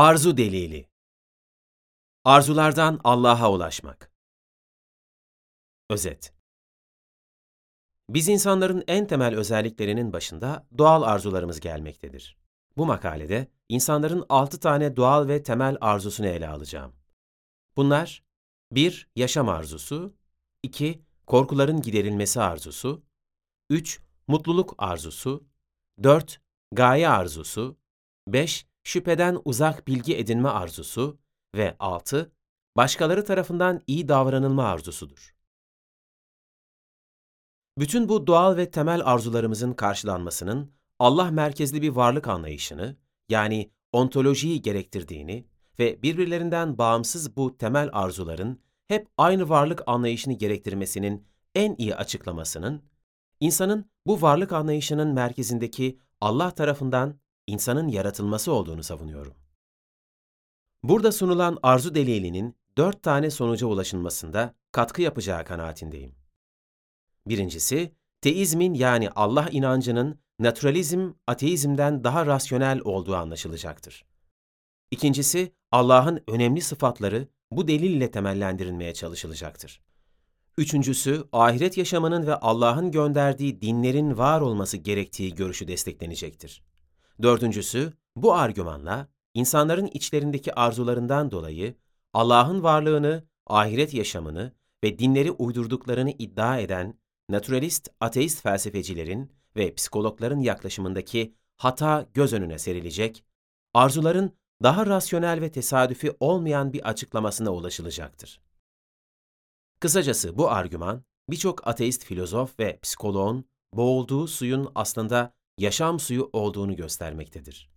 Arzu delili Arzulardan Allah'a ulaşmak Özet Biz insanların en temel özelliklerinin başında doğal arzularımız gelmektedir. Bu makalede insanların altı tane doğal ve temel arzusunu ele alacağım. Bunlar 1. Yaşam arzusu 2. Korkuların giderilmesi arzusu 3. Mutluluk arzusu 4. Gaye arzusu 5 şüpheden uzak bilgi edinme arzusu ve 6. Başkaları tarafından iyi davranılma arzusudur. Bütün bu doğal ve temel arzularımızın karşılanmasının Allah merkezli bir varlık anlayışını, yani ontolojiyi gerektirdiğini ve birbirlerinden bağımsız bu temel arzuların hep aynı varlık anlayışını gerektirmesinin en iyi açıklamasının, insanın bu varlık anlayışının merkezindeki Allah tarafından insanın yaratılması olduğunu savunuyorum. Burada sunulan arzu delilinin dört tane sonuca ulaşılmasında katkı yapacağı kanaatindeyim. Birincisi, teizmin yani Allah inancının naturalizm, ateizmden daha rasyonel olduğu anlaşılacaktır. İkincisi, Allah'ın önemli sıfatları bu delille temellendirilmeye çalışılacaktır. Üçüncüsü, ahiret yaşamının ve Allah'ın gönderdiği dinlerin var olması gerektiği görüşü desteklenecektir. Dördüncüsü, bu argümanla insanların içlerindeki arzularından dolayı Allah'ın varlığını, ahiret yaşamını ve dinleri uydurduklarını iddia eden naturalist ateist felsefecilerin ve psikologların yaklaşımındaki hata göz önüne serilecek, arzuların daha rasyonel ve tesadüfi olmayan bir açıklamasına ulaşılacaktır. Kısacası bu argüman, birçok ateist filozof ve psikoloğun boğulduğu suyun aslında yaşam suyu olduğunu göstermektedir.